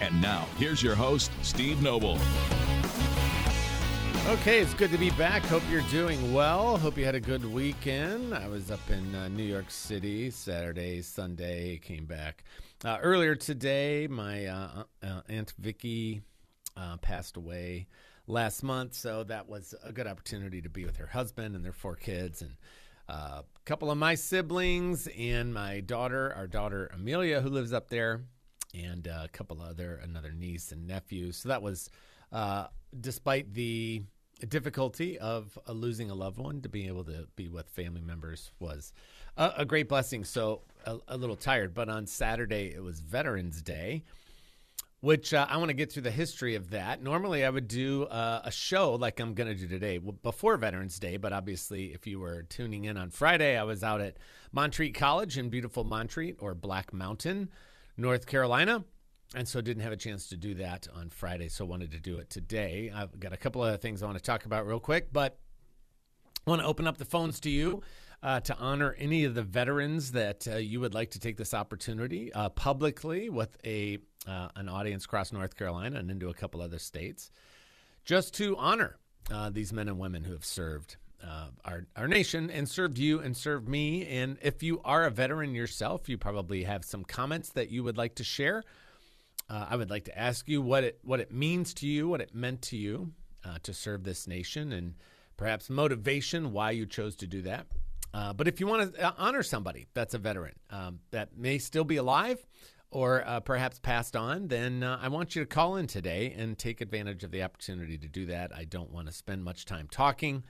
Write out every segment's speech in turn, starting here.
And now, here's your host, Steve Noble. Okay, it's good to be back. Hope you're doing well. Hope you had a good weekend. I was up in uh, New York City Saturday, Sunday, came back. Uh, earlier today, my uh, uh Aunt Vicky uh, passed away last month, so that was a good opportunity to be with her husband and their four kids and uh, a couple of my siblings and my daughter, our daughter Amelia, who lives up there, and a couple other, another niece and nephew. So that was, despite the difficulty of uh, losing a loved one to be able to be with family members was a, a great blessing. So a, a, little tired, but on Saturday it was Veterans Day, which uh, I want to get through the history of that. Normally I would do uh, a show like I'm going to do today before Veterans Day, but obviously if you were tuning in on Friday, I was out at Montreat College in beautiful Montreat or Black Mountain, North Carolina and so didn't have a chance to do that on Friday, so wanted to do it today. I've got a couple of things I want to talk about real quick, but I want to open up the phones to you uh, to honor any of the veterans that uh, you would like to take this opportunity uh, publicly with a uh, an audience across North Carolina and into a couple other states, just to honor uh, these men and women who have served. Uh, our, our nation and served you and served me. And if you are a veteran yourself, you probably have some comments that you would like to share uh, I would like to ask you what it what it means to you, what it meant to you uh, to serve this nation, and perhaps motivation why you chose to do that. Uh, but if you want to uh, honor somebody that's a veteran um, that may still be alive or uh, perhaps passed on, then I want you to call in today and take advantage of the opportunity to do that. I don't want to spend much time talking.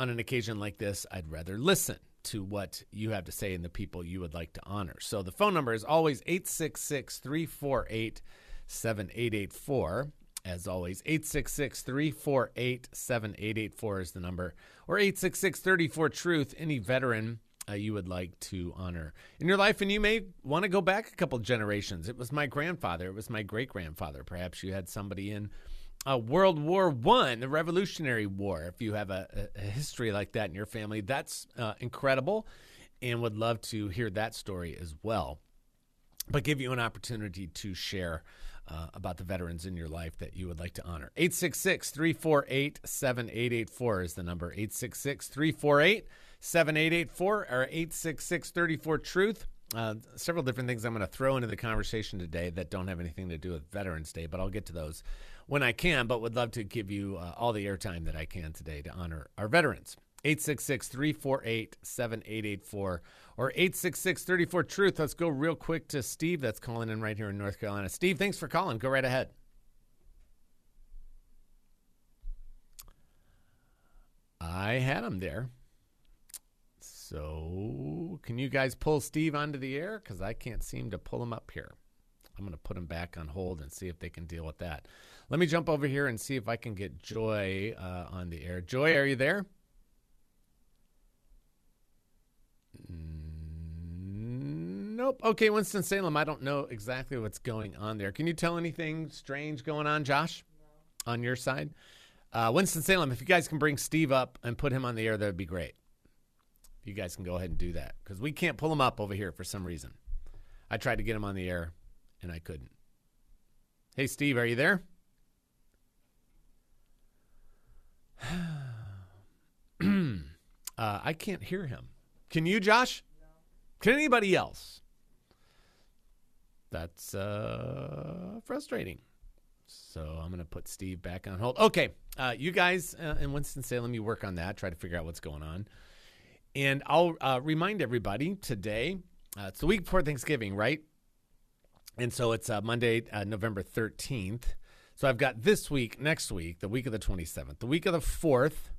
On an occasion like this, I'd rather listen to what you have to say and the people you would like to honor. So the phone number is always 866 348 7884. As always, 866 348 7884 is the number, or 866 34 Truth, any veteran uh, you would like to honor in your life. And you may want to go back a couple generations. It was my grandfather, it was my great grandfather. Perhaps you had somebody in uh, World War One, the Revolutionary War. If you have a, a, history like that in your family, that's uh, incredible, and would love to hear that story as well. But give you an opportunity to share uh, about the veterans in your life that you would like to honor. 866 348 7884 is the number. 866 348 7884 or 866 34 Truth. Uh, several different things I'm going to throw into the conversation today that don't have anything to do with Veterans Day, but I'll get to those when I can, but would love to give you uh, all the airtime that I can today to honor our veterans. 866 348 7884 or 866 34 Truth. Let's go real quick to Steve that's calling in right here in North Carolina. Steve, thanks for calling. Go right ahead. I had him there. So, can you guys pull Steve onto the air? Because I can't seem to pull him up here. I'm going to put them back on hold and see if they can deal with that. Let me jump over here and see if I can get Joy uh, on the air. Joy, are you there? Nope. Okay, Winston Salem. I don't know exactly what's going on there. Can you tell anything strange going on, Josh, no. on your side? Uh, Winston Salem, if you guys can bring Steve up and put him on the air, that would be great. You guys can go ahead and do that because we can't pull him up over here for some reason. I tried to get him on the air and I couldn't. Hey, Steve, are you there? uh, I can't hear him. Can you, Josh? No. Can anybody else? That's uh, frustrating. So I'm going to put Steve back on hold. Okay, uh, you guys uh, in Winston-Salem, you work on that. Try to figure out what's going on. And I'll uh, remind everybody today, uh, it's the week before Thanksgiving, right? And so it's uh, Monday, uh, November 13th. So I've got this week, next week, the week of the 27th, the week of the 4th,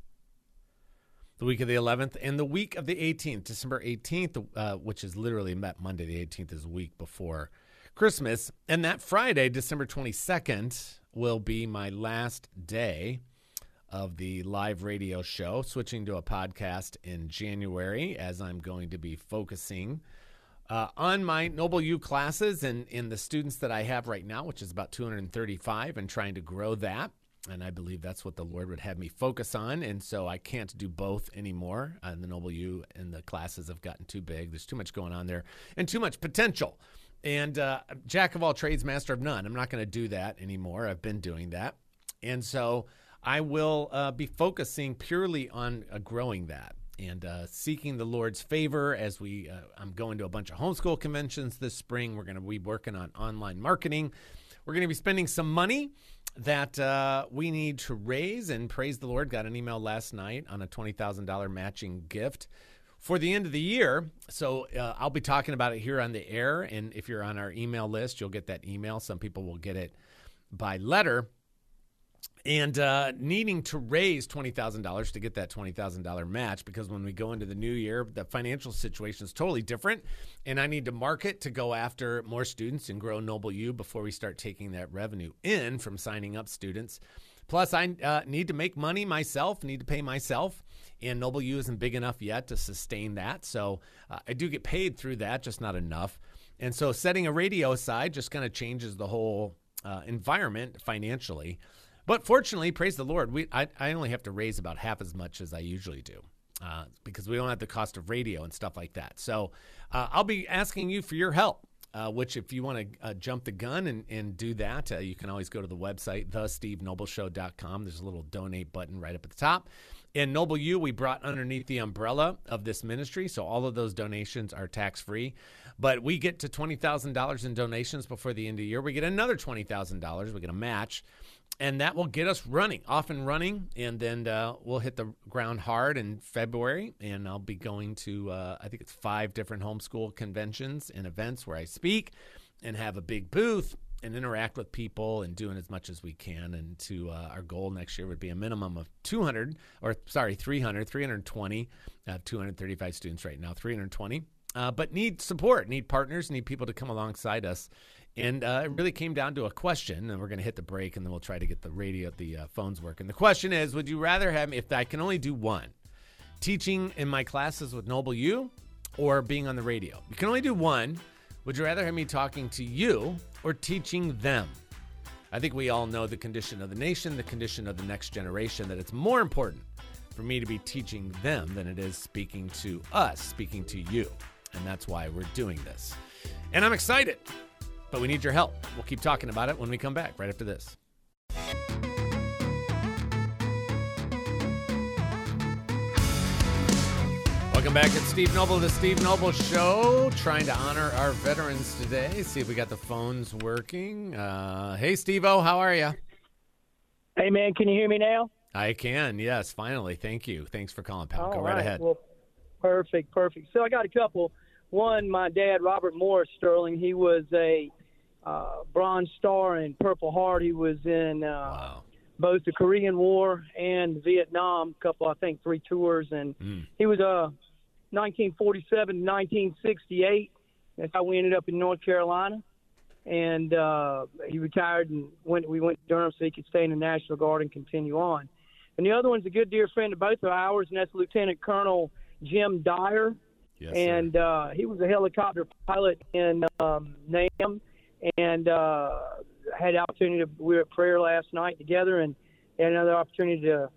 the week of the 11th, and the week of the 18th, December 18th, uh, which is literally met Monday, the 18th is a week before Christmas. And that Friday, December 22nd, will be my last day of the live radio show, switching to a podcast in January as I'm going to be focusing uh, on my Noble U classes and in the students that I have right now, which is about 235, and trying to grow that. And I believe that's what the Lord would have me focus on. And so I can't do both anymore. Uh, the Noble U and the classes have gotten too big. There's too much going on there and too much potential. And uh, jack of all trades, master of none. I'm not going to do that anymore. I've been doing that. And so I will uh, be focusing purely on uh, growing that and uh, seeking the Lord's favor as we. Uh, I'm going to a bunch of homeschool conventions this spring. We're going to be working on online marketing. We're going to be spending some money that uh, we need to raise. And praise the Lord, got an email last night on a twenty thousand dollar matching gift for the end of the year. So uh, I'll be talking about it here on the air. And if you're on our email list, you'll get that email. Some people will get it by letter and uh, needing to raise $20,000 to get that $20,000 match because when we go into the new year, the financial situation is totally different. And I need to market to go after more students and grow Noble U before we start taking that revenue in from signing up students. Plus, I uh, need to make money myself, need to pay myself. And Noble U isn't big enough yet to sustain that. So uh, I do get paid through that, just not enough. And so setting a radio aside just kind of changes the whole uh, environment financially. But fortunately, praise the Lord, we I, I only have to raise about half as much as I usually do. Uh, because we don't have the cost of radio and stuff like that. So uh, I'll be asking you for your help. Uh, which, if you want to uh, jump the gun and, and do that, uh, you can always go to the website, thestevenobleshow.com. There's a little donate button right up at the top. In Noble U, we brought underneath the umbrella of this ministry, so all of those donations are tax free. But we get to $20,000 in donations before the end of the year. We get another $20,000. We get a match and that will get us running, off and running, and then uh, we'll hit the ground hard in February. And I'll be going to, uh, I think it's five different homeschool conventions and events where I speak and have a big booth and interact with people and doing as much as we can. And to uh, our goal next year would be a minimum of 200, or sorry, 300, 320. I have 235 students right now, 320. Uh, but need support, need partners, need people to come alongside us and uh, it really came down to a question, and we're going to hit the break, and then we'll try to get the radio, the uh, phones working. The question is: Would you rather have, me if I can only do one, teaching in my classes with Noble U, or being on the radio? You can only do one. Would you rather have me talking to you or teaching them? I think we all know the condition of the nation, the condition of the next generation. That it's more important for me to be teaching them than it is speaking to us, speaking to you, and that's why we're doing this. And I'm excited but we need your help. We'll keep talking about it when we come back right after this. Welcome back. It's Steve Noble, the Steve Noble Show, trying to honor our veterans today. See if we got the phones working. Uh, hey, Steve O, how are you? Hey, man, can you hear me now? I can, yes, finally. Thank you. Thanks for calling, pal. All Go right, right ahead. Well, perfect, perfect. So I got a couple. One, my dad, Robert Morris Sterling, he was a uh, Bronze Star and Purple Heart. He was in uh, wow. both the Korean War and Vietnam. A couple, I think, three tours, and mm. he was uh, 1947 1968. That's how we ended up in North Carolina. And uh, he retired and went. We went to Durham so he could stay in the National Guard and continue on. And the other one's a good dear friend of both of ours, and that's Lieutenant Colonel Jim Dyer. Yes, and uh, he was a helicopter pilot in um, NAM and uh, had the opportunity to we were at prayer last night together and had another opportunity to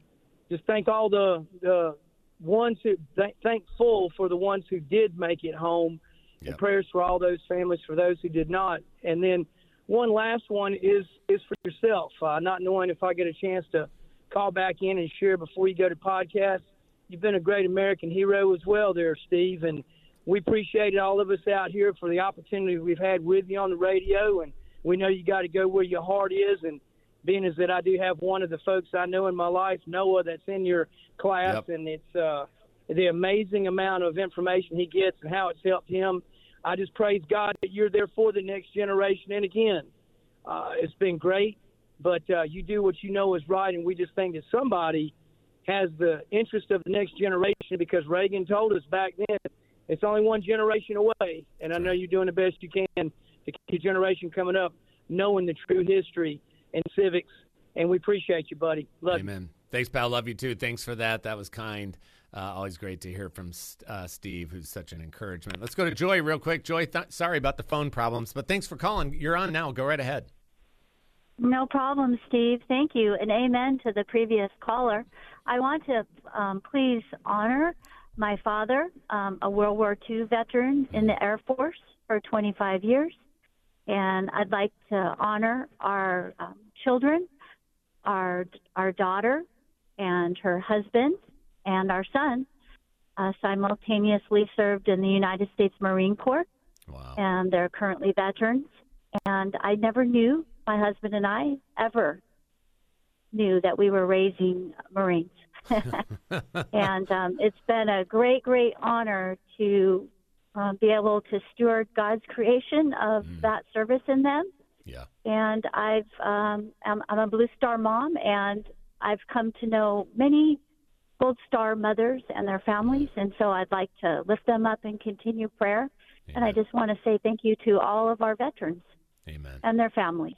just thank all the the ones who th- thankful for the ones who did make it home. Yep. and prayers for all those families for those who did not. And then one last one is is for yourself uh, not knowing if i get a chance to call back in and share before you go to podcast. You've been a great american hero as well there steve and we appreciate all of us out here for the opportunity we've had with you on the radio, and we know you got to go where your heart is. And being as that I do have one of the folks I know in my life, Noah, that's in your class, yep. and it's uh, the amazing amount of information he gets and how it's helped him. I just praise God that you're there for the next generation. And again, uh, it's been great, but uh, you do what you know is right, and we just think that somebody has the interest of the next generation because Reagan told us back then it's only one generation away, and I know you're doing the best you can to keep your generation coming up knowing the true history and civics. And we appreciate you, buddy. Love Amen. You. Thanks, pal. Love you too. Thanks for that. That was kind. Uh, always great to hear from uh, Steve, who's such an encouragement. Let's go to Joy real quick. Joy, th- sorry about the phone problems, but thanks for calling. You're on now. Go right ahead. No problem, Steve. Thank you. And amen to the previous caller. I want to um, please honor my father, um, a World War II veteran in the Air Force for 25 years. And I'd like to honor our um, children, our, our daughter, and her husband, and our son. Uh, simultaneously served in the United States Marine Corps. Wow. And they're currently veterans. And I never knew my husband and I ever knew that we were raising Marines. and um, it's been a great, great honor to um, be able to steward God's creation of mm. that service in them. Yeah. And I've um, I'm, I'm a Blue Star mom, and I've come to know many Gold Star mothers and their families, and so I'd like to lift them up and continue prayer. Amen. And I just want to say thank you to all of our veterans. Amen. And their families.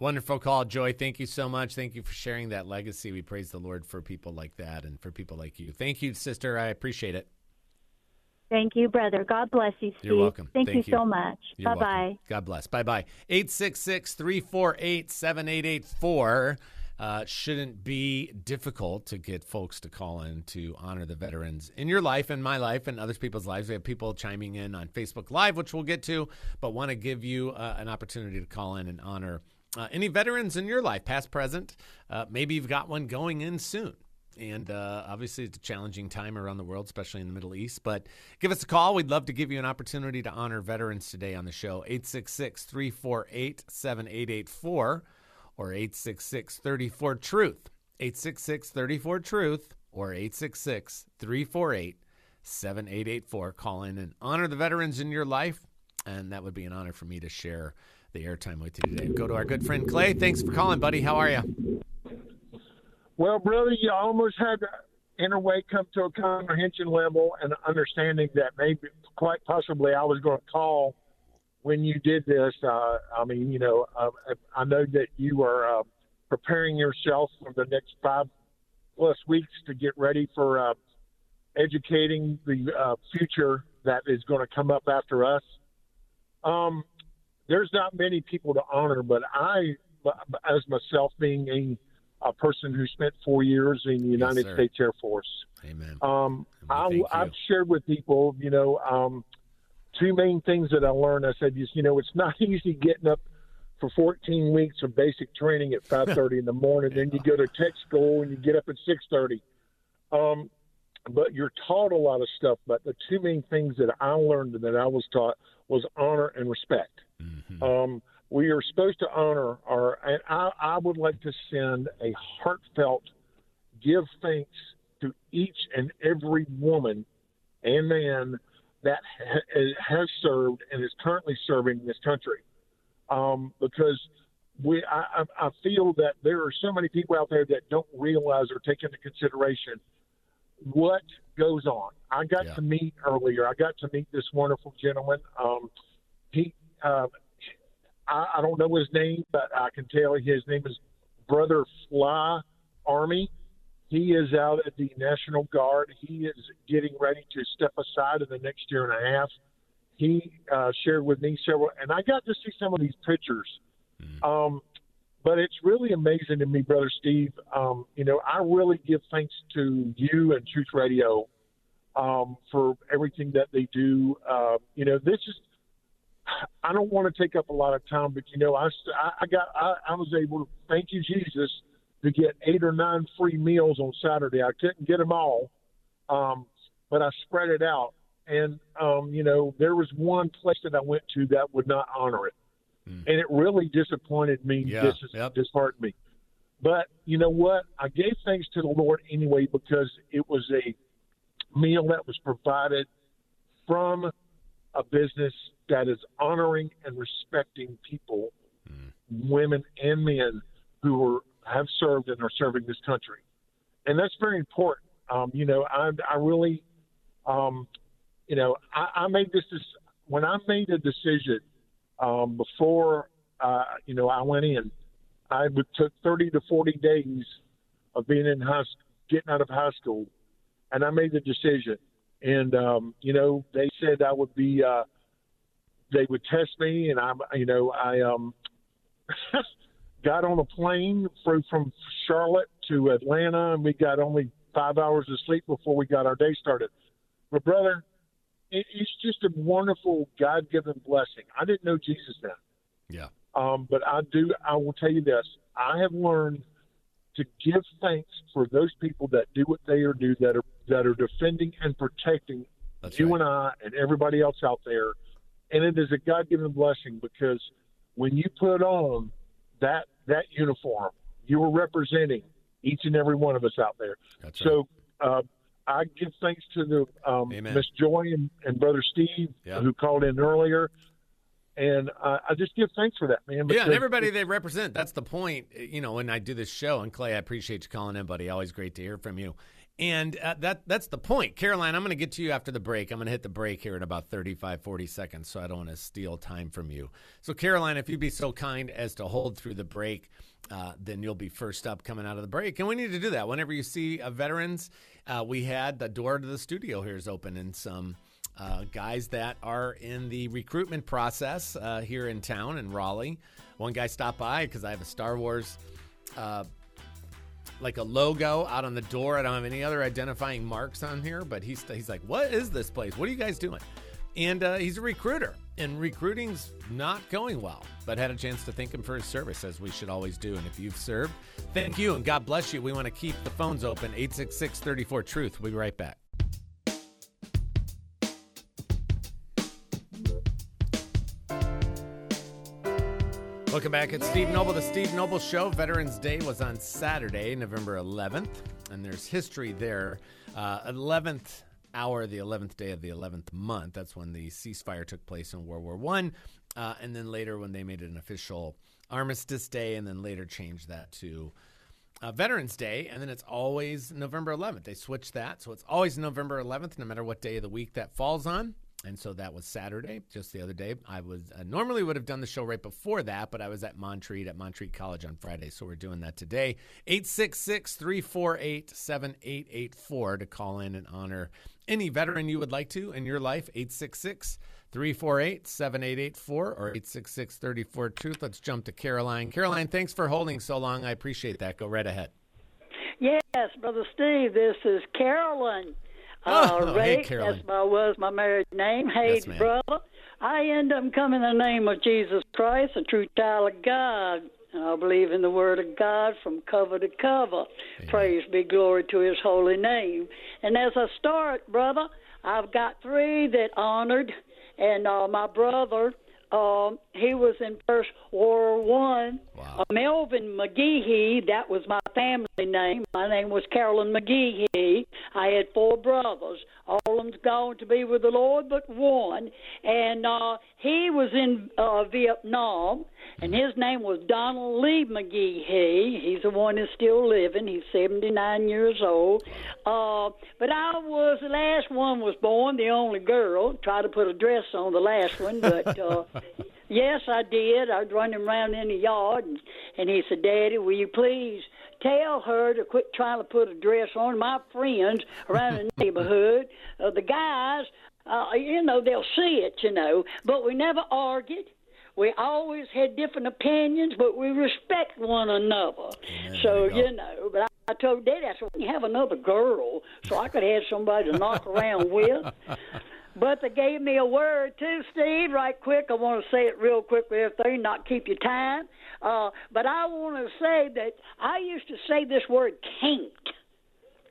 Wonderful call, Joy. Thank you so much. Thank you for sharing that legacy. We praise the Lord for people like that and for people like you. Thank you, sister. I appreciate it. Thank you, brother. God bless you, Steve. You're welcome. Thank, Thank you, you, so much. Bye bye. God bless. Bye bye. 866 348 7884. Uh, shouldn't be difficult to get folks to call in to honor the veterans in your life and my life and other people's lives. We have people chiming in on Facebook Live, which we'll get to, but want to give you uh, an opportunity to call in and honor uh, any veterans in your life, past, present. Uh, maybe you've got one going in soon. And uh, obviously, it's a challenging time around the world, especially in the Middle East. But give us a call. We'd love to give you an opportunity to honor veterans today on the show. 866 348 7884 or 866 34 Truth. 866 34 Truth or 866 348 7884. Call in and honor the veterans in your life. And that would be an honor for me to share the airtime with you today. Go to our good friend Clay. Thanks for calling, buddy. How are you? Well, brother, you almost had in a way come to a comprehension level and understanding that maybe quite possibly I was going to call when you did this. Uh, I mean, you know, uh, I know that you are uh, preparing yourself for the next five plus weeks to get ready for uh, educating the uh, future that is going to come up after us. Um, there's not many people to honor, but I, as myself being a a person who spent four years in the United yes, States Air Force. Amen. Um, I, have shared with people, you know, um, two main things that I learned. I said, you know, it's not easy getting up for 14 weeks of basic training at 5:30 in the morning. Then you go to tech school and you get up at 6:30. Um, but you're taught a lot of stuff. But the two main things that I learned and that I was taught was honor and respect. Mm-hmm. Um, we are supposed to honor our, and I, I would like to send a heartfelt give thanks to each and every woman and man that ha- has served and is currently serving this country. Um, because we, I, I feel that there are so many people out there that don't realize or take into consideration what goes on. I got yeah. to meet earlier. I got to meet this wonderful gentleman. Um, he uh, I, I don't know his name, but I can tell you his name is Brother Fly Army. He is out at the National Guard. He is getting ready to step aside in the next year and a half. He uh, shared with me several, and I got to see some of these pictures. Mm. Um, but it's really amazing to me, Brother Steve. Um, you know, I really give thanks to you and Truth Radio um, for everything that they do. Uh, you know, this is I don't want to take up a lot of time, but you know, I I got I, I was able to thank you Jesus to get eight or nine free meals on Saturday. I couldn't get them all, um, but I spread it out. And um, you know, there was one place that I went to that would not honor it, mm. and it really disappointed me. Yeah, dis- yep. disheartened me. But you know what? I gave thanks to the Lord anyway because it was a meal that was provided from a business that is honoring and respecting people, mm. women and men who are, have served and are serving this country, and that's very important. Um, you know, I, I really, um, you know, I, I made this, this when I made a decision um, before, uh, you know, I went in. I would took 30 to 40 days of being in high, school, getting out of high school, and I made the decision. And um, you know, they said I would be. Uh, they would test me, and I'm. You know, I um, got on a plane flew from Charlotte to Atlanta, and we got only five hours of sleep before we got our day started. But brother, it, it's just a wonderful God-given blessing. I didn't know Jesus then. Yeah. Um, but I do. I will tell you this: I have learned to give thanks for those people that do what they are do that are that are defending and protecting That's you right. and I and everybody else out there. And it is a God given blessing because when you put on that that uniform, you are representing each and every one of us out there. That's right. So uh, I give thanks to the um, Miss Joy and, and Brother Steve Yeah. who called in earlier. And uh, I just give thanks for that, man. Yeah, and everybody they represent. That's the point. You know, when I do this show, and Clay, I appreciate you calling in, buddy. Always great to hear from you. And uh, that that's the point. Caroline, I'm going to get to you after the break. I'm going to hit the break here in about 35, 40 seconds, so I don't want to steal time from you. So, Caroline, if you'd be so kind as to hold through the break, uh, then you'll be first up coming out of the break. And we need to do that. Whenever you see uh, veterans, uh, we had the door to the studio here is open and some uh, guys that are in the recruitment process uh, here in town in Raleigh. One guy stopped by because I have a Star Wars, uh, like a logo out on the door. I don't have any other identifying marks on here, but he's he's like, "What is this place? What are you guys doing?" And uh, he's a recruiter, and recruiting's not going well. But had a chance to thank him for his service, as we should always do. And if you've served, thank you and God bless you. We want to keep the phones open 866 34 Truth. We'll be right back. Welcome back. It's Steve Noble, the Steve Noble Show. Veterans Day was on Saturday, November 11th, and there's history there. Uh, 11th hour, the 11th day of the 11th month. That's when the ceasefire took place in World War One, uh, and then later when they made it an official Armistice Day, and then later changed that to uh, Veterans Day, and then it's always November 11th. They switched that, so it's always November 11th, no matter what day of the week that falls on. And so that was Saturday, just the other day. I was uh, normally would have done the show right before that, but I was at Montreat at Montreat College on Friday, so we're doing that today. 866 348 7884 to call in and honor any veteran you would like to in your life. 866 348 7884 or 866 34 Truth. Let's jump to Caroline. Caroline, thanks for holding so long. I appreciate that. Go right ahead. Yes, Brother Steve, this is Carolyn. Oh, uh, hey, Rick, Carolyn. that's my was my married name. Hey, Yes, brother. I end up coming in the name of Jesus Christ, a true child of God. And I believe in the Word of God from cover to cover. Praise be glory to His holy name. And as I start, brother, I've got three that honored, and uh, my brother, um, he was in First World War One. Wow. Uh, Melvin McGehee, that was my family name. My name was Carolyn McGehee. I had four brothers. All of them's gone to be with the Lord, but one. And uh, he was in uh, Vietnam, and his name was Donald Lee McGehee. He's the one that's still living. He's 79 years old. Uh, but I was the last one was born, the only girl. Tried to put a dress on the last one, but. Uh, Yes, I did. I was running around in the yard, and, and he said, "Daddy, will you please tell her to quit trying to put a dress on?" My friends around the neighborhood, uh, the guys, uh, you know, they'll see it, you know. But we never argued. We always had different opinions, but we respect one another. so you you know, but I, I told Daddy, I said, "We can have another girl, so I could have somebody to knock around with." But they gave me a word too, Steve, right quick. I want to say it real quick with everything, not keep your time. Uh, but I want to say that I used to say this word can't.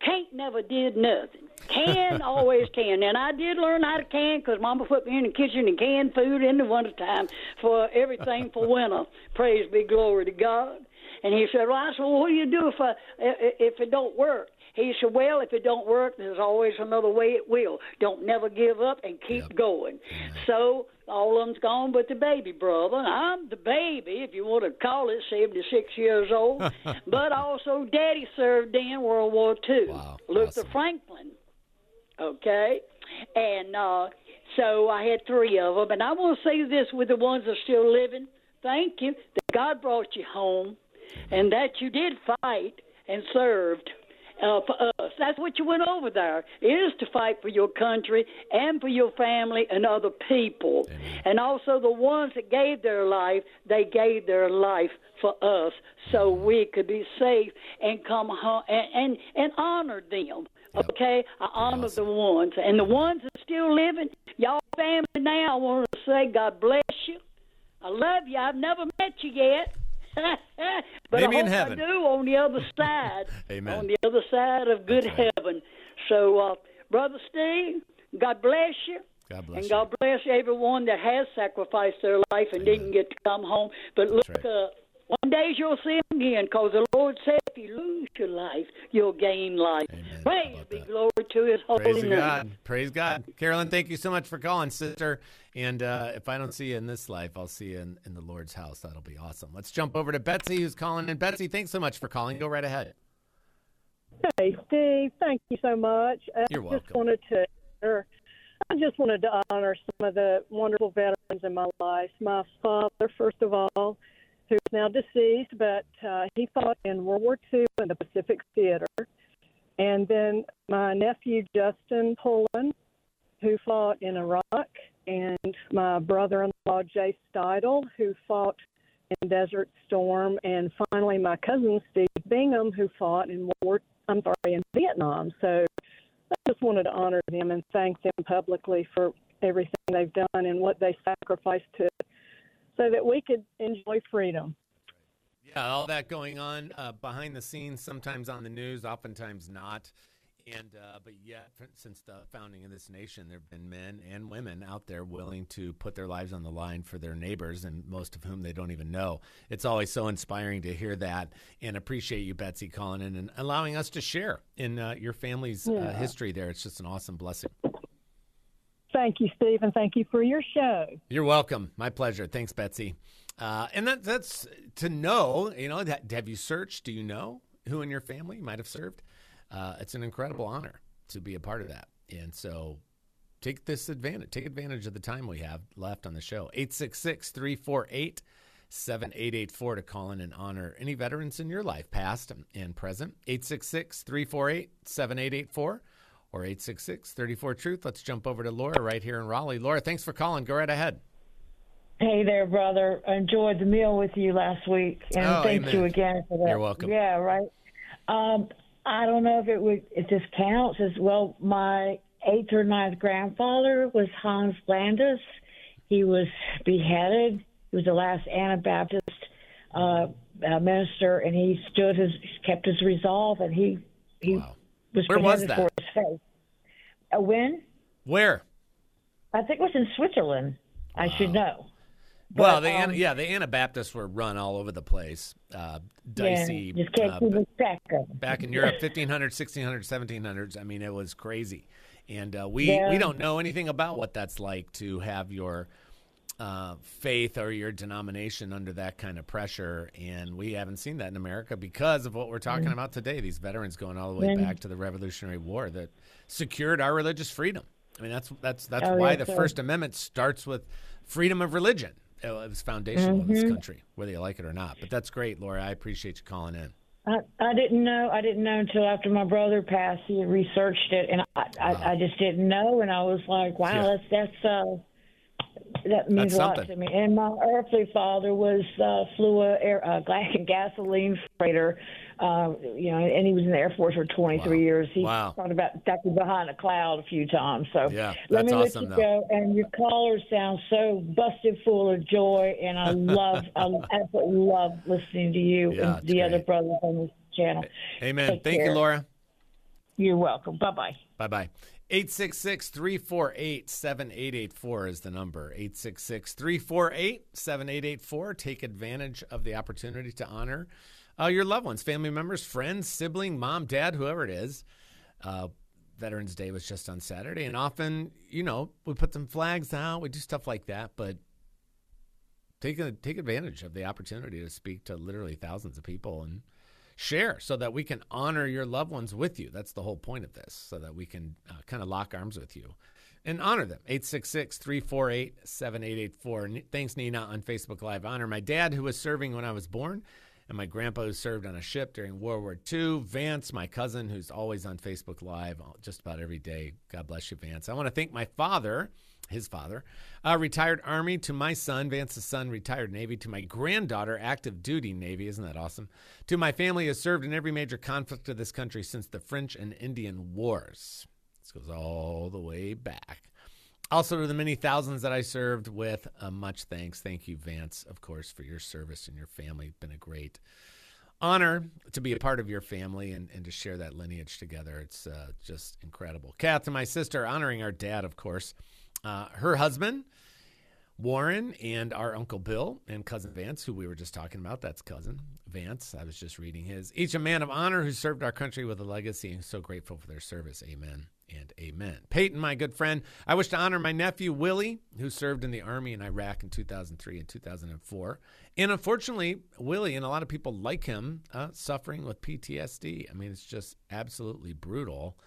Can't never did nothing. Can always can. And I did learn how to can because Mama put me in the kitchen and canned food in the wintertime for everything for winter. Praise be glory to God. And he said, well, I said, well, what do you do if, I, if it don't work? He said, well, if it don't work, there's always another way it will. Don't never give up and keep going. So all of them's gone but the baby brother. I'm the baby, if you want to call it, 76 years old. but also Daddy served in World War II. Wow, Luther awesome. Franklin. Okay? And uh, so I had three of them. And I want to say this with the ones that are still living. Thank you that God brought you home. and that you did fight and served uh, for us. That's what you went over there is to fight for your country and for your family and other people, Amen. and also the ones that gave their life. They gave their life for us so mm-hmm. we could be safe and come home and and, and honor them. Yep. Okay, I honor awesome. the ones and the ones that still living. Y'all family now. I want to say God bless you. I love you. I've never met you yet. But Maybe I in heaven. I do on the other side. Amen. On the other side of good right. heaven. So, uh, Brother Steve, God bless you. God bless and you. God bless everyone that has sacrificed their life and Amen. didn't get to come home. But look, right. uh, one day you'll see him again because the Lord said if you lose your life, you'll gain life. Amen. Praise be glory to his holy Praise name. God. Praise God. Carolyn, thank you so much for calling, sister. And uh, if I don't see you in this life, I'll see you in, in the Lord's house. That'll be awesome. Let's jump over to Betsy, who's calling. And Betsy, thanks so much for calling. Go right ahead. Hey, Steve. Thank you so much. You're I welcome. Just wanted to, I just wanted to honor some of the wonderful veterans in my life. My father, first of all, who's now deceased, but uh, he fought in World War II in the Pacific Theater. And then my nephew, Justin Pullen, who fought in Iraq, and my brother in law, Jay Steidel, who fought in Desert Storm, and finally my cousin, Steve Bingham, who fought in War, I'm sorry, in Vietnam. So I just wanted to honor them and thank them publicly for everything they've done and what they sacrificed to so that we could enjoy freedom. Yeah, all that going on uh, behind the scenes, sometimes on the news, oftentimes not. And uh, but yet, since the founding of this nation, there have been men and women out there willing to put their lives on the line for their neighbors, and most of whom they don't even know. It's always so inspiring to hear that, and appreciate you, Betsy, calling in and allowing us to share in uh, your family's uh, yeah. history. There, it's just an awesome blessing. Thank you, Steve, and thank you for your show. You're welcome. My pleasure. Thanks, Betsy. Uh, and that, that's to know, you know, that, have you searched? Do you know who in your family might have served? Uh, it's an incredible honor to be a part of that. And so take this advantage, take advantage of the time we have left on the show. 866 348 7884 to call in and honor any veterans in your life, past and present. 866 348 7884 or 866 34 Truth. Let's jump over to Laura right here in Raleigh. Laura, thanks for calling. Go right ahead. Hey there, brother. I enjoyed the meal with you last week, and oh, thank amen. you again for that. You're welcome. Yeah, right. Um, I don't know if it would if this counts as well. My eighth or ninth grandfather was Hans Landis. He was beheaded. He was the last Anabaptist uh, uh, minister, and he stood his kept his resolve, and he he wow. Was Where was that? for his faith. Uh, when? Where? I think it was in Switzerland. Wow. I should know. But, well, the um, yeah, the Anabaptists were run all over the place. Uh, dicey. Yeah, just can't uh, keep track Back in Europe, 1500s, 1600s, 1700s. I mean, it was crazy. And uh, we, yeah. we don't know anything about what that's like to have your uh, faith or your denomination under that kind of pressure. And we haven't seen that in America because of what we're talking mm about today. These veterans going all the way mm back to the Revolutionary War that secured our religious freedom. I mean, that's that's that's oh, why yeah, the sure. First Amendment starts with freedom of religion. It was foundational mm-hmm. in this country, whether you like it or not. But that's great, Laura. I appreciate you calling in. I, I didn't know. I didn't know until after my brother passed. He researched it, and I, wow. I, I just didn't know. And I was like, "Wow, yeah. that's that's uh, that means that's a lot something. to me." And my earthly father was uh, flew a air, uh, gasoline freighter uh, you know, and he was in the Air Force for 23 wow. years. He wow. thought about ducking behind a cloud a few times. So yeah, let me awesome, let you go. And your callers sound so busted full of joy, and I love, I absolutely love listening to you yeah, and the great. other brothers on this channel. Amen. Take Thank care. you, Laura. You're welcome. Bye bye. Bye bye. 866 348 7884 is the number. 866 348 7884. Take advantage of the opportunity to honor uh, your loved ones, family members, friends, sibling, mom, dad, whoever it is. Uh, Veterans Day was just on Saturday, and often, you know, we put some flags out, we do stuff like that, but take a, take advantage of the opportunity to speak to literally thousands of people and share so that we can honor your loved ones with you. That's the whole point of this, so that we can uh, kind of lock arms with you and honor them. 866 348 7884. Thanks, Nina, on Facebook Live. Honor my dad, who was serving when I was born and my grandpa who served on a ship during World War II. Vance, my cousin, who's always on Facebook Live just about every day. God bless you, Vance. I want to thank my father, his father, retired Army, to my son, Vance's son, retired Navy, to my granddaughter, active duty Navy. Isn't that awesome? To my family, has served in every major conflict of this country since the French and Indian Wars. This goes all the way back. Also, to the many thousands that I served with, uh, much thanks. Thank you, Vance, of course, for your service and your family. It's been a great honor to be a part of your family and, and to share that lineage together. It's uh, just incredible. Kath and my sister honoring our dad, of course. Uh, her husband, Warren, and our Uncle Bill and cousin Vance, who we were just talking about. That's cousin Vance. I was just reading his. Each a man of honor who served our country with a legacy and so grateful for their service. Amen and amen. Peyton, my good friend, I wish to honor my nephew Willie, who served in the Army in Iraq in 2003 and 2004. And unfortunately, Willie and a lot of people like him uh, suffering with PTSD. I mean, it's just absolutely brutal,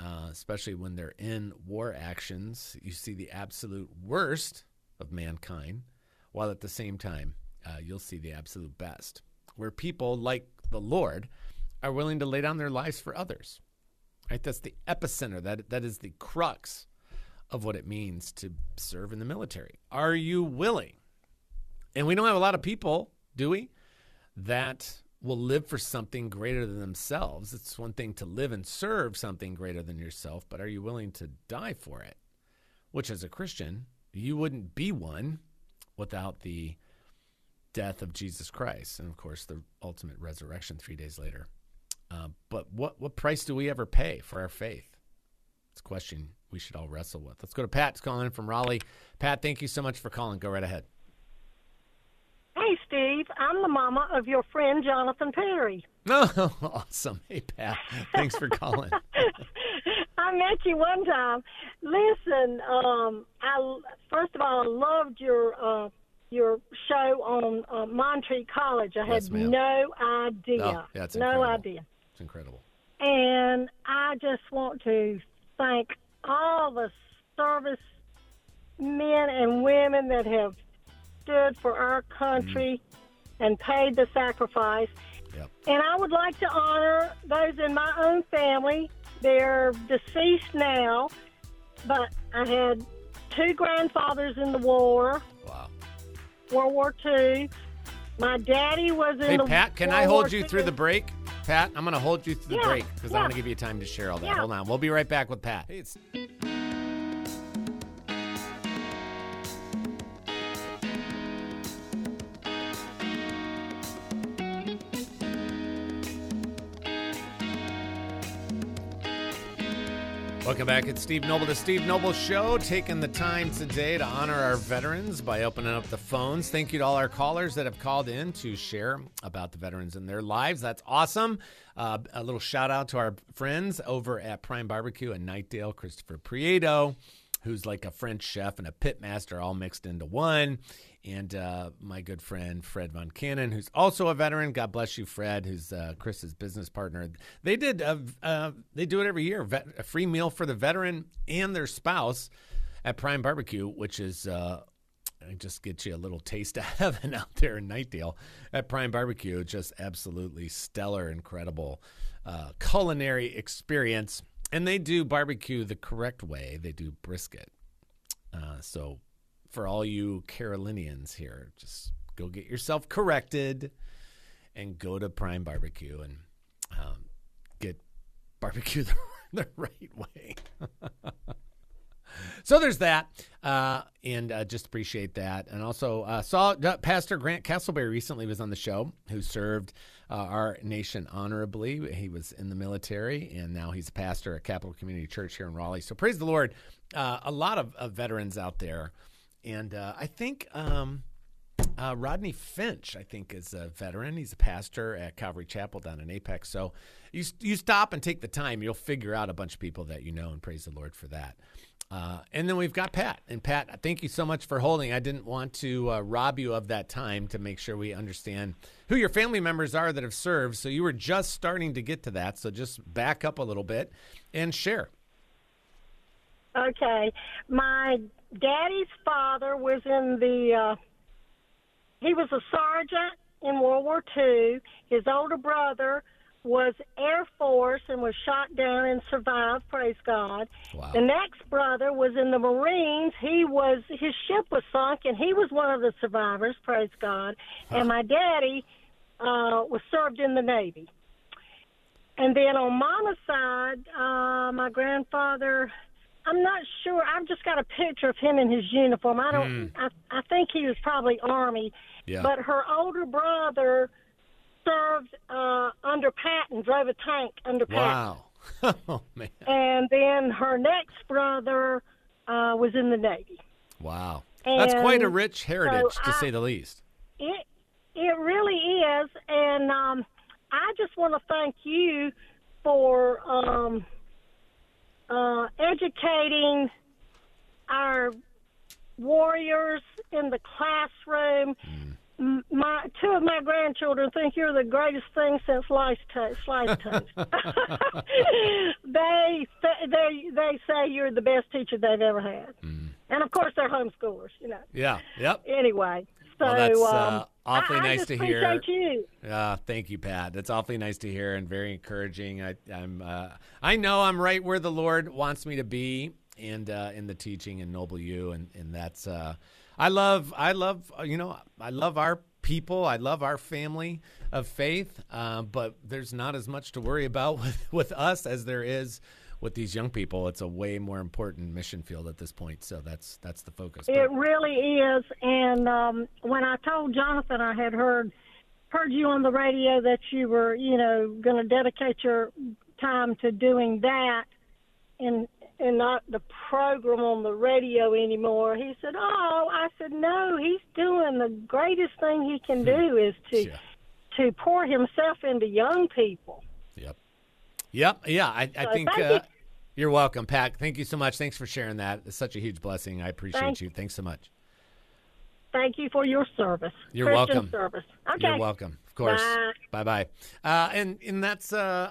uh, especially when they're in war actions. You see the absolute worst of mankind, while at the same time, uh, you'll see the absolute best, where people like the Lord are willing to lay down their lives for others. Right? That's the epicenter. That that is the crux of what it means to serve in the military. Are you willing? And we don't have a lot of people, do we, that will live for something greater than themselves. It's one thing to live and serve something greater than yourself, but are you willing to die for it? Which, as a Christian, you wouldn't be one without the death of Jesus Christ and, of course, the ultimate resurrection three days later. Uh, but what, what price do we ever pay for our faith? It's a question we should all wrestle with. Let's go to Pat. calling in from Raleigh. Pat, thank you so much for calling. Go right ahead. Hey, Steve. I'm the mama of your friend Jonathan Perry. Oh, awesome. Hey, Pat. Thanks for calling. I met you one time. Listen, um, I first of all, I loved your uh, your show on uh, Montreat College. I yes, had ma'am. no idea. Oh, yeah, no incredible. idea. It's incredible. And I just want to thank all the service men and women that have stood for our country mm-hmm. and paid the sacrifice. Yep. And I would like to honor those in my own family. They're deceased now, but I had two grandfathers in the war. Wow. World War II. My daddy was in hey, the Pat, can World I hold War you II. through the break? Pat, I'm going to hold you through the break because I yeah. want to give you time to share all that. Yeah. Hold on. We'll be right back with Pat. Hey, Welcome back. It's Steve Noble, the Steve Noble Show, taking the time today to honor our veterans by opening up the phones. Thank you to all our callers that have called in to share about the veterans and their lives. That's awesome. Uh, a little shout out to our friends over at Prime Barbecue in Knightdale, Christopher Prieto, who's like a French chef and a pit master all mixed into one. And uh, my good friend Fred Von Cannon, who's also a veteran. God bless you, Fred, who's uh, Chris's business partner. They did. A, uh, they do it every year. Vet, a free meal for the veteran and their spouse at Prime Barbecue, which is uh, just gets you a little taste of heaven out there in Knightdale at Prime Barbecue. Just absolutely stellar, incredible uh, culinary experience. And they do barbecue the correct way. They do brisket. Uh, so for all you Carolinians here, just go get yourself corrected and go to Prime Barbecue and um, get barbecue the, the right way. so there's that, uh, and uh, just appreciate that. And also uh, saw uh, Pastor Grant Castleberry recently was on the show, who served uh, our nation honorably. He was in the military, and now he's a pastor at Capital Community Church here in Raleigh. So praise the Lord. Uh, a lot of, of veterans out there, and I think. Um, uh, Rodney Finch, I think, is a veteran. He's a pastor at Calvary Chapel down in Apex. So you you stop and take the time, you'll figure out a bunch of people that you know, and praise the Lord for that. Uh, and then we've got Pat. And Pat, thank you so much for holding. I didn't want to uh, rob you of that time to make sure we understand who your family members are that have served. So you were just starting to get to that. So just back up a little bit and share. Okay. My daddy's father was in the, uh, he was a sergeant in World War II. His older brother was Air Force and was shot down and survived. Praise God. Wow. The next brother was in the Marines. He was his ship was sunk, and he was one of the survivors. Praise God. Huh. And my daddy uh, was served in the Navy. And then on Mama's side, uh, my grandfather. I'm not sure. I've just got a picture of him in his uniform. I don't. Mm. I, I think he was probably Army. Yeah. But her older brother served uh, under Patton, drove a tank under Patton. Wow. oh, man. And then her next brother uh, was in the Navy. Wow. And That's quite a rich heritage, so to I, say the least. It, it really is. And um, I just want to thank you for um, uh, educating our warriors in the classroom. Mm my two of my grandchildren think you're the greatest thing since sliced toast. Toast. they they they say you're the best teacher they've ever had, mm. and of course they're homeschoolers. You know. Yeah. Yep. Anyway, so well, that's um, uh, awfully I, nice I to hear. You. Uh, thank you, Pat. That's awfully nice to hear and very encouraging. I, I'm uh, I know I'm right where the Lord wants me to be, and uh, in the teaching and Noble U, and and that's. Uh, I love, I love, uh, you know, I love our people. I love our family of faith, uh, but there's not as much to worry about with, with us as there is with these young people. It's a way more important mission field at this point. So that's that's the focus. It but, really is. And um, when I told Jonathan I had heard heard you on the radio that you were, you know, going to dedicate your time to doing that, and and not the program on the radio anymore. He said, "Oh," I said, "No, he's doing the greatest thing he can do is to yeah. to pour himself into young people." Yep. Yep. Yeah, I, I so think uh, you. Are welcome, Pat. Thank you so much. Thanks for sharing that. It's such a huge blessing. I appreciate Thank, you. Thanks so much. Thank you for your service. You're Christian welcome. Service. Okay. You're welcome. Of course. Bye bye. Uh, and and that's uh,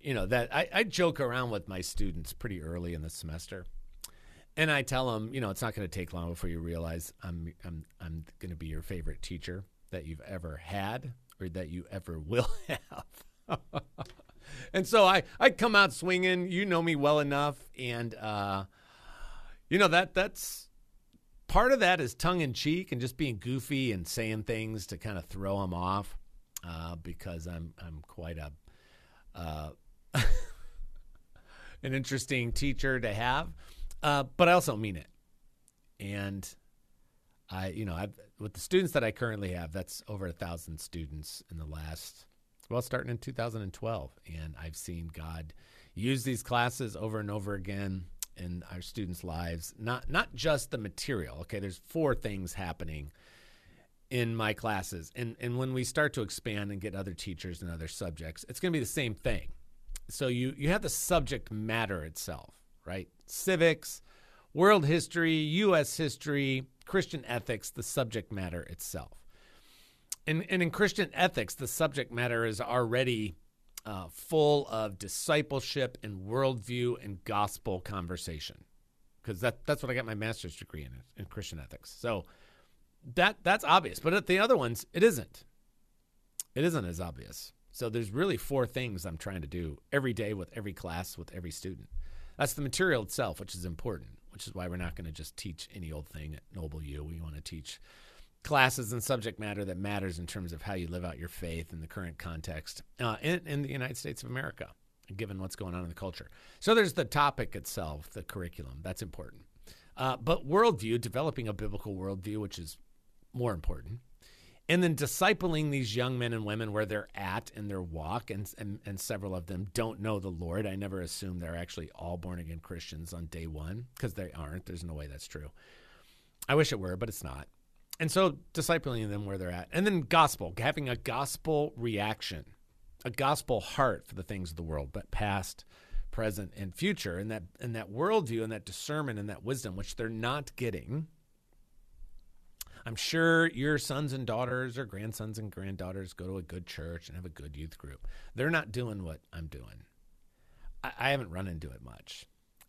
you know that I, I joke around with my students pretty early in the semester and I tell them, you know, it's not going to take long before you realize I'm I'm I'm going to be your favorite teacher that you've ever had or that you ever will have. and so I I come out swinging. You know me well enough, and uh, you know that that's part of that is tongue in cheek and just being goofy and saying things to kind of throw them off uh, because I'm I'm quite a uh, an interesting teacher to have, uh, but I also mean it. And I, you know, I've, with the students that I currently have, that's over a thousand students in the last, well, starting in 2012, and I've seen God use these classes over and over again in our students' lives. Not not just the material. Okay, there's four things happening in my classes, and and when we start to expand and get other teachers and other subjects, it's going to be the same thing so you you have the subject matter itself, right? Civics, world history, U.S. history, Christian ethics, the subject matter itself. And, and in Christian ethics, the subject matter is already uh, full of discipleship and worldview and gospel conversation, because that that's what I got my master's degree in in Christian ethics. So that that's obvious, but at the other ones, it isn't. It isn't as obvious. So there's really four things I'm trying to do every day with every class with every student. That's the material itself, which is important, which is why we're not going to just teach any old thing at Noble U. We want to teach classes and subject matter that matters in terms of how you live out your faith in the current context uh, in, in the United States of America, given what's going on in the culture. So there's the topic itself, the curriculum. That's important. Uh, but worldview, developing a biblical worldview, which is more important and then discipling these young men and women where they're at in their walk and, and, and several of them don't know the lord i never assume they're actually all born again christians on day one because they aren't there's no way that's true i wish it were but it's not and so discipling them where they're at and then gospel having a gospel reaction a gospel heart for the things of the world but past present and future and that and that worldview and that discernment and that wisdom which they're not getting I'm sure your sons and daughters or grandsons and granddaughters go to a good church and have a good youth group. They're not doing what I'm doing. I, I haven't run into it much.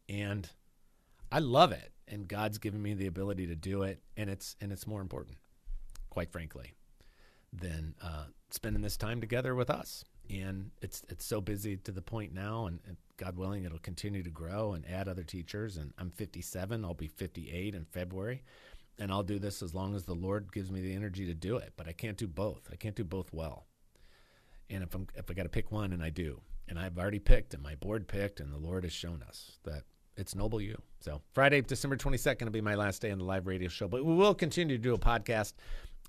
And I love it. And God's given me the ability to do it. And it's and it's more important, quite frankly. than uh, spending this time together with us. And it's it's so busy to the point now, and, and God willing, it'll continue to grow and add other teachers. And I'm 57; I'll be 58 in February, and I'll do this as long as the Lord gives me the energy to do it. But I can't do both. I can't do both well. And if I'm if I got to pick one, and I do, and I've already picked, and my board picked, and the Lord has shown us that it's Noble U. So Friday, December 22nd will be my last day on the live radio show, but we will continue to do a podcast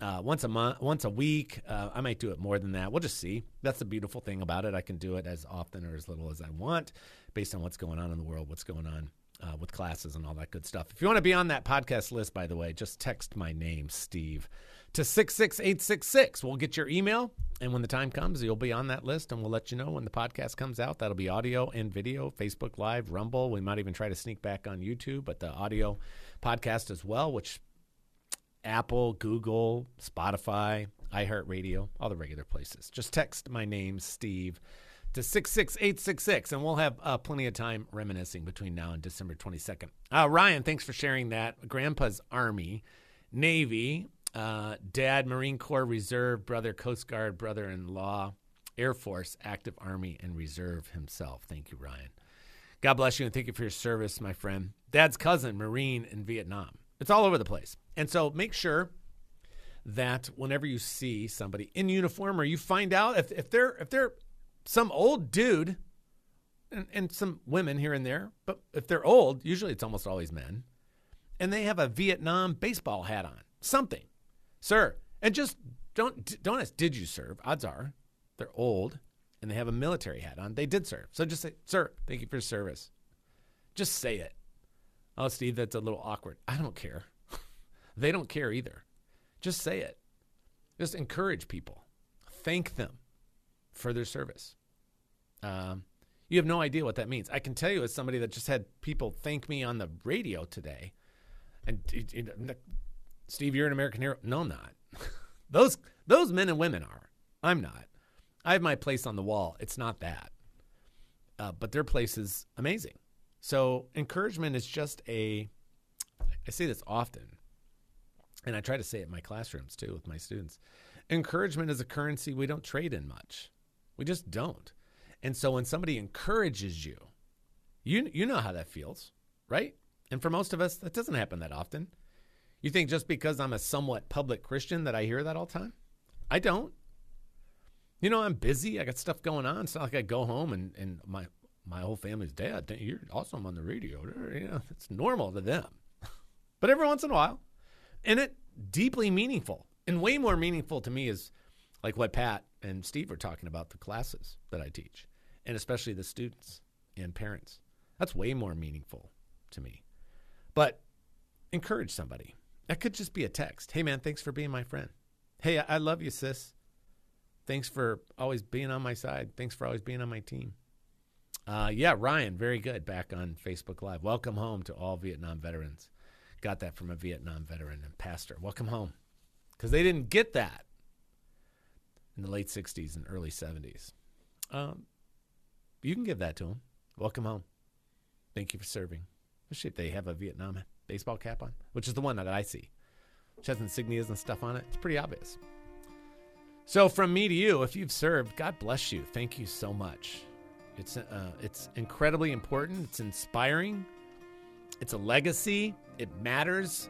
uh, once a month, once a week. Uh, I might do it more than that. We'll just see. That's the beautiful thing about it. I can do it as often or as little as I want, based on what's going on in the world, what's going on uh, with classes and all that good stuff. If you want to be on that podcast list, by the way, just text my name, Steve, to 66866. We'll get your email, and when the time comes, you'll be on that list, and we'll let you know when the podcast comes out. That'll be audio and video, Facebook Live, Rumble. We might even try to sneak back on YouTube, but the audio podcast as well, which Apple, Google, Spotify, iHeartRadio, all the regular places. Just text my name, Steve, to 66866, and we'll have uh, plenty of time reminiscing between now and December 22nd. Uh, Ryan, thanks for sharing that. Grandpa's Army, Navy, uh, Dad, Marine Corps Reserve, brother, Coast Guard, brother in law, Air Force, active Army, and Reserve himself. Thank you, Ryan. God bless you and thank you for your service, my friend. Dad's cousin, Marine in Vietnam. It's all over the place. And so make sure that whenever you see somebody in uniform or you find out if, if they're if they're some old dude and, and some women here and there, but if they're old, usually it's almost always men, and they have a Vietnam baseball hat on, something, sir, and just don't don't ask, did you serve? Odds are they're old and they have a military hat on. They did serve. So just say, sir, thank you for your service. Just say it. Oh, Steve, that's a little awkward. I don't care. they don't care either. Just say it. Just encourage people. Thank them for their service. Um, you have no idea what that means. I can tell you, as somebody that just had people thank me on the radio today, and Steve, you're an American hero. No, I'm not. those those men and women are. I'm not. I have my place on the wall. It's not that. Uh, but their place is amazing. So encouragement is just a, I say this often, and I try to say it in my classrooms too with my students. Encouragement is a currency we don't trade in much. We just don't. And so when somebody encourages you, you you know how that feels, right? And for most of us, that doesn't happen that often. You think just because I'm a somewhat public Christian that I hear that all the time? I don't. You know, I'm busy. I got stuff going on. It's not like I go home and, and my my whole family's dead. You're awesome on the radio. You know, it's normal to them. but every once in a while, and it deeply meaningful and way more meaningful to me is like what Pat and Steve are talking about the classes that I teach, and especially the students and parents. That's way more meaningful to me. But encourage somebody. That could just be a text. Hey, man, thanks for being my friend. Hey, I love you, sis. Thanks for always being on my side. Thanks for always being on my team. Uh, yeah, Ryan, very good. Back on Facebook Live. Welcome home to all Vietnam veterans. Got that from a Vietnam veteran and pastor. Welcome home. Because they didn't get that in the late 60s and early 70s. Um, you can give that to them. Welcome home. Thank you for serving. If they have a Vietnam baseball cap on, which is the one that I see, which has insignias and stuff on it. It's pretty obvious. So, from me to you, if you've served, God bless you. Thank you so much. It's uh, it's incredibly important. It's inspiring. It's a legacy. It matters.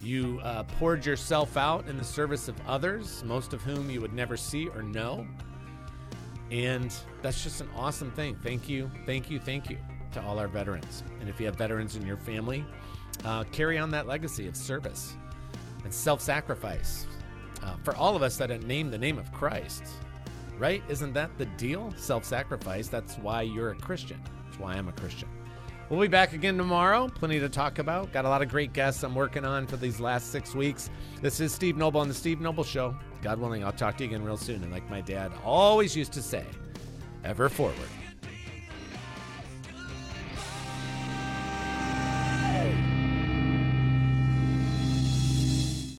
You uh, poured yourself out in the service of others, most of whom you would never see or know. And that's just an awesome thing. Thank you, thank you, thank you to all our veterans. And if you have veterans in your family, uh, carry on that legacy of service and self sacrifice. Uh, for all of us that name the name of Christ, right? Isn't that the deal? Self sacrifice. That's why you're a Christian. That's why I'm a Christian. We'll be back again tomorrow. Plenty to talk about. Got a lot of great guests I'm working on for these last six weeks. This is Steve Noble on The Steve Noble Show. God willing, I'll talk to you again real soon. And like my dad always used to say, ever forward.